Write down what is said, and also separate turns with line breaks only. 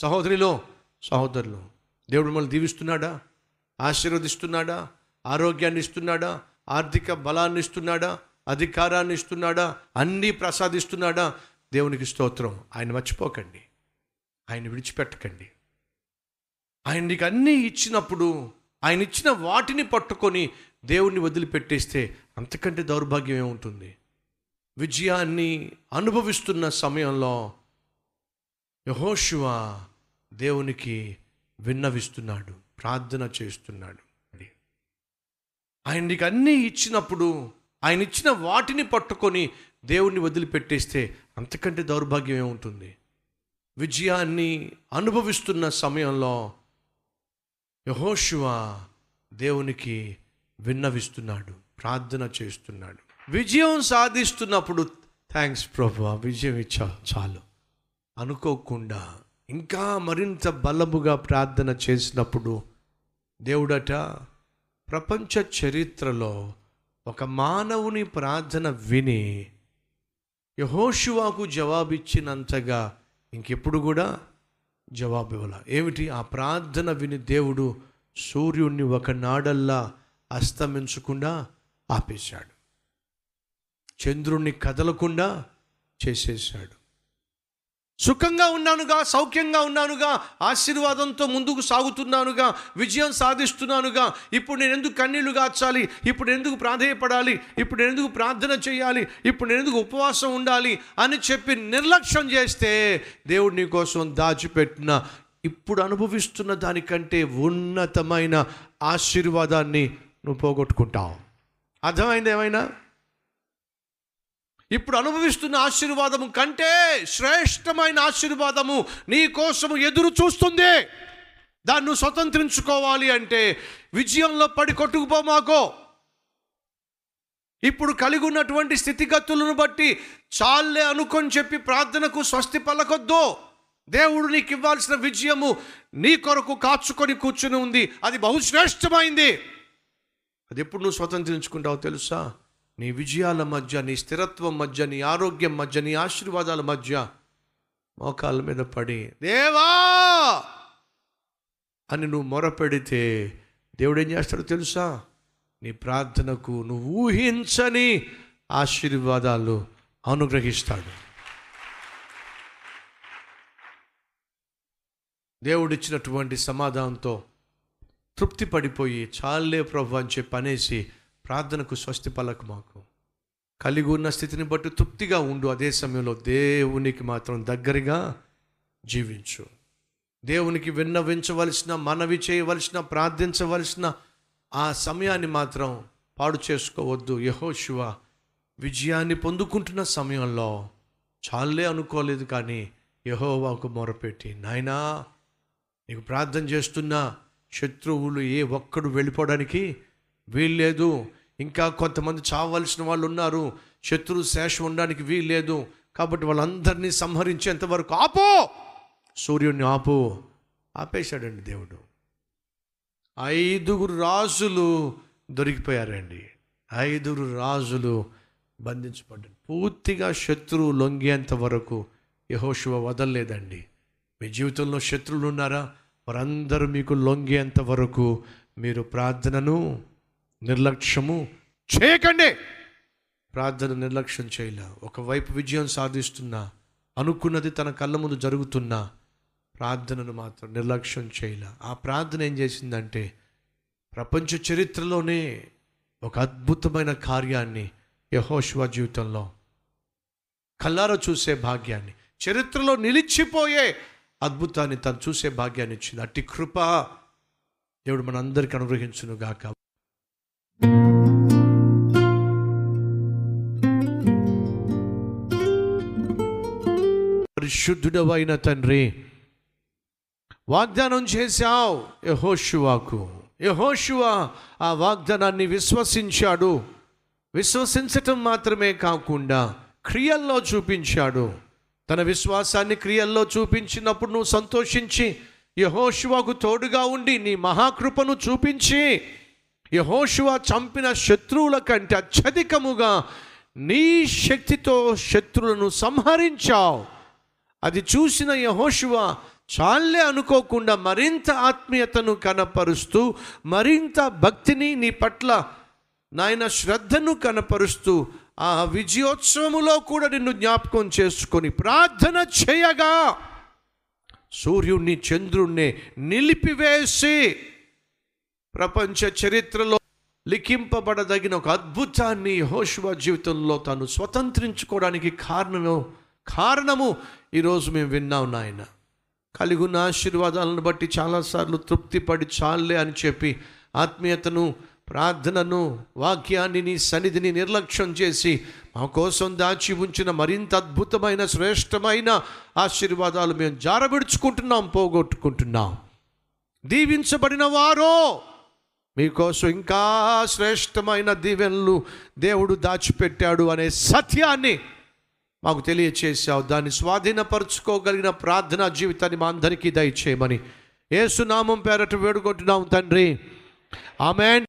సహోదరిలో సహోదరులు దేవుడు మిమ్మల్ని దీవిస్తున్నాడా? ఆశీర్వదిస్తున్నాడా? ఆరోగ్యాన్ని ఇస్తున్నాడా? ఆర్థిక బలాన్ని ఇస్తున్నాడా? అధికారాన్ని ఇస్తున్నాడా? అన్నీ ప్రసాదిస్తున్నాడా? దేవునికి స్తోత్రం. ఆయన మర్చిపోకండి. ఆయన విడిచిపెట్టకండి. ఆయన నీకు అన్నీ ఇచ్చినప్పుడు ఆయన ఇచ్చిన వాటిని పట్టుకొని దేవుణ్ణి వదిలిపెట్టేస్తే అంతకంటే దౌర్భాగ్యం ఏముంటుంది? విజయాన్ని అనుభవిస్తున్న సమయంలో యహోశివా దేవునికి విన్నవిస్తున్నాడు ప్రార్థన చేస్తున్నాడు. ఆయన నీకు అన్నీ ఇచ్చినప్పుడు ఆయన ఇచ్చిన వాటిని పట్టుకొని దేవుణ్ణి వదిలిపెట్టేస్తే అంతకంటే దౌర్భాగ్యం ఏముంటుంది? విజయాన్ని అనుభవిస్తున్న సమయంలో యహోశివ దేవునికి విన్నవిస్తున్నాడు ప్రార్థన చేస్తున్నాడు. విజయం సాధిస్తున్నప్పుడు థ్యాంక్స్ ప్రభు విజయం ఇచ్చా చాలు. అనుకోకుండా ఇంకా మరింత బలముగా ప్రార్థన చేసినప్పుడు దేవుడట ప్రపంచ చరిత్రలో ఒక మానవుని ప్రార్థన విని యహోషువాకు జవాబిచ్చినంతగా ఇంకెప్పుడు కూడా జవాబు ఇవ్వాల. ఏమిటి? ఆ ప్రార్థన విని దేవుడు సూర్యుణ్ణి ఒక నాడల్లా అస్తమించకుండా ఆపేశాడు. చంద్రుణ్ణి కదలకుండా చేసేసాడు సుఖంగా ఉన్నానుగా సౌఖ్యంగా ఉన్నానుగా ఆశీర్వాదంతో ముందుకు సాగుతున్నానుగా విజయం సాధిస్తున్నానుగా. ఇప్పుడు నేను ఎందుకు కన్నీళ్ళు గార్చాలి? ఇప్పుడు నేను ఎందుకు ప్రాధేయపడాలి? ఇప్పుడు నేను ఎందుకు ప్రార్థన చేయాలి? ఇప్పుడు నేను ఎందుకు ఉపవాసం ఉండాలి? అని చెప్పి నిర్లక్ష్యం చేస్తే దేవుడు నీ కోసం దాచిపెట్టిన ఇప్పుడు అనుభవిస్తున్న దానికంటే ఉన్నతమైన ఆశీర్వాదాన్ని నువ్వు పోగొట్టుకుంటావు. అర్థమైంది ఏమైనా? ఇప్పుడు అనుభవిస్తున్న ఆశీర్వాదము కంటే శ్రేష్టమైన ఆశీర్వాదము నీ కోసము ఎదురు చూస్తుంది. దాన్ని నువ్వు స్వతంత్రించుకోవాలి అంటే విజయంలో పడి కొట్టుకుపోమాకో. ఇప్పుడు కలిగి ఉన్నటువంటి స్థితిగతులను బట్టి చాలే అనుకొని చెప్పి ప్రార్థనకు స్వస్తి పలకొద్దు. దేవుడు నీకు ఇవ్వాల్సిన విజయము నీ కొరకు కాచుకొని కూర్చుని ఉంది. అది బహుశ్రేష్టమైంది. అది ఎప్పుడు నువ్వు స్వతంత్రించుకుంటావో తెలుసా? నీ విజయాల మధ్య నీ స్థిరత్వం మధ్య నీ ఆరోగ్యం మధ్య నీ ఆశీర్వాదాల మధ్య మోకాళ్ళ మీద పడి దేవా! అని నువ్వు మొరపెడితే దేవుడు ఏం చేస్తాడో తెలుసా? నీ ప్రార్థనకు నువ్వు ఊహించని ఆశీర్వాదాలు అనుగ్రహిస్తాడు. దేవుడిచ్చినటువంటి సమాధానంతో తృప్తి పడిపోయి చాలే ప్రభు అని చెప్పి అనేసి ప్రార్థనకు స్వస్తి పలక మాకు కలిగి ఉన్న స్థితిని బట్టి తృప్తిగా ఉండు. అదే సమయంలో దేవునికి మాత్రం దగ్గరగా జీవించు. దేవునికి విన్నవించవలసిన మనవి చేయవలసిన ప్రార్థించవలసిన ఆ సమయాన్ని మాత్రం పాడు చేసుకోవద్దు. యహోశివ విజయాన్ని పొందుకుంటున్న సమయంలో చాలే అనుకోలేదు కానీ యహోవాకు మొరపెట్టి నాయనా నీకు ప్రార్థన చేస్తున్న శత్రువులు ఏ ఒక్కడు వెళ్ళిపోవడానికి వీల్లేదు. ఇంకా కొంతమంది చావలసిన వాళ్ళు ఉన్నారు. శత్రువు శేషం ఉండడానికి వీల్లేదు కాబట్టి వాళ్ళందరినీ సంహరించేంత వరకు ఆపో! సూర్యుడిని ఆపు! ఆపేశాడండి దేవుడు. ఐదుగురు రాజులు దొరికిపోయారండి. ఐదుగురు రాజులు బంధించబడ్డారు. పూర్తిగా శత్రువు లొంగేంత వరకు యహోశివ వదలలేదండి. మీ జీవితంలో శత్రువులు ఉన్నారా? వారందరూ మీకు లొంగేంత వరకు మీరు ప్రార్థనను నిర్లక్ష్యము చేయకండి. ప్రార్థన నిర్లక్ష్యం చేయలే. ఒకవైపు విజయం సాధిస్తున్నా అనుకున్నది తన కళ్ళ ముందు జరుగుతున్నా ప్రార్థనను మాత్రం నిర్లక్ష్యం చేయలే. ఆ ప్రార్థన ఏం చేసిందంటే ప్రపంచ చరిత్రలోనే ఒక అద్భుతమైన కార్యాన్ని యహోశివ జీవితంలో కల్లారో చూసే భాగ్యాన్ని చరిత్రలో నిలిచిపోయే అద్భుతాన్ని తను చూసే భాగ్యాన్ని ఇచ్చింది. అట్టి కృప దేవుడు మనందరికీ అనుగ్రహించును పరిశుద్ధుడవైన తండ్రి వాగ్దానం చేశావు యహోషువాకు. యహోషువా ఆ వాగ్దానాన్ని విశ్వసించాడు. విశ్వసించటం మాత్రమే కాకుండా క్రియల్లో చూపించాడు. తన విశ్వాసాన్ని క్రియల్లో చూపించినప్పుడు నువ్వు సంతోషించి యహోషువాకు తోడుగా ఉండి నీ మహాకృపను చూపించి యహోషువా చంపిన శత్రువుల కంటే అత్యధికముగా నీ శక్తితో శత్రువులను సంహరించావు. అది చూసిన యహోశివ చాలే అనుకోకుండా మరింత ఆత్మీయతను కనపరుస్తూ మరింత భక్తిని నీ పట్ల నాయన శ్రద్ధను కనపరుస్తూ ఆ విజయోత్సవములో కూడా నిన్ను జ్ఞాపకం చేసుకొని ప్రార్థన చేయగా సూర్యుణ్ణి చంద్రుణ్ణి నిలిపివేసి ప్రపంచ చరిత్రలో లిఖింపబడదగిన ఒక అద్భుతాన్ని హోషువ జీవితంలో తను స్వతంత్రించుకోవడానికి కారణము కారణము ఈరోజు మేము విన్నాం నాయన. కలిగి ఉన్న ఆశీర్వాదాలను బట్టి చాలాసార్లు తృప్తిపడి చాలే అని చెప్పి ఆత్మీయతను ప్రార్థనను వాక్యాన్ని నీ సన్నిధిని నిర్లక్ష్యం చేసి మా కోసం దాచి ఉంచిన మరింత అద్భుతమైన శ్రేష్టమైన ఆశీర్వాదాలు మేము జారబిడుచుకుంటున్నాం పోగొట్టుకుంటున్నాం. దీవించబడిన వారో మీకోసం ఇంకా శ్రేష్టమైన దీవెనలు దేవుడు దాచిపెట్టాడు అనే సత్యాన్ని మాకు తెలియచేశావు. దాన్ని స్వాధీనపరచుకోగలిగిన ప్రార్థనా జీవితాన్ని మా అందరికీ దయచేయమని. ఏసునామం పేరట వేడుకుంటున్నాం తండ్రి. ఆమెన్.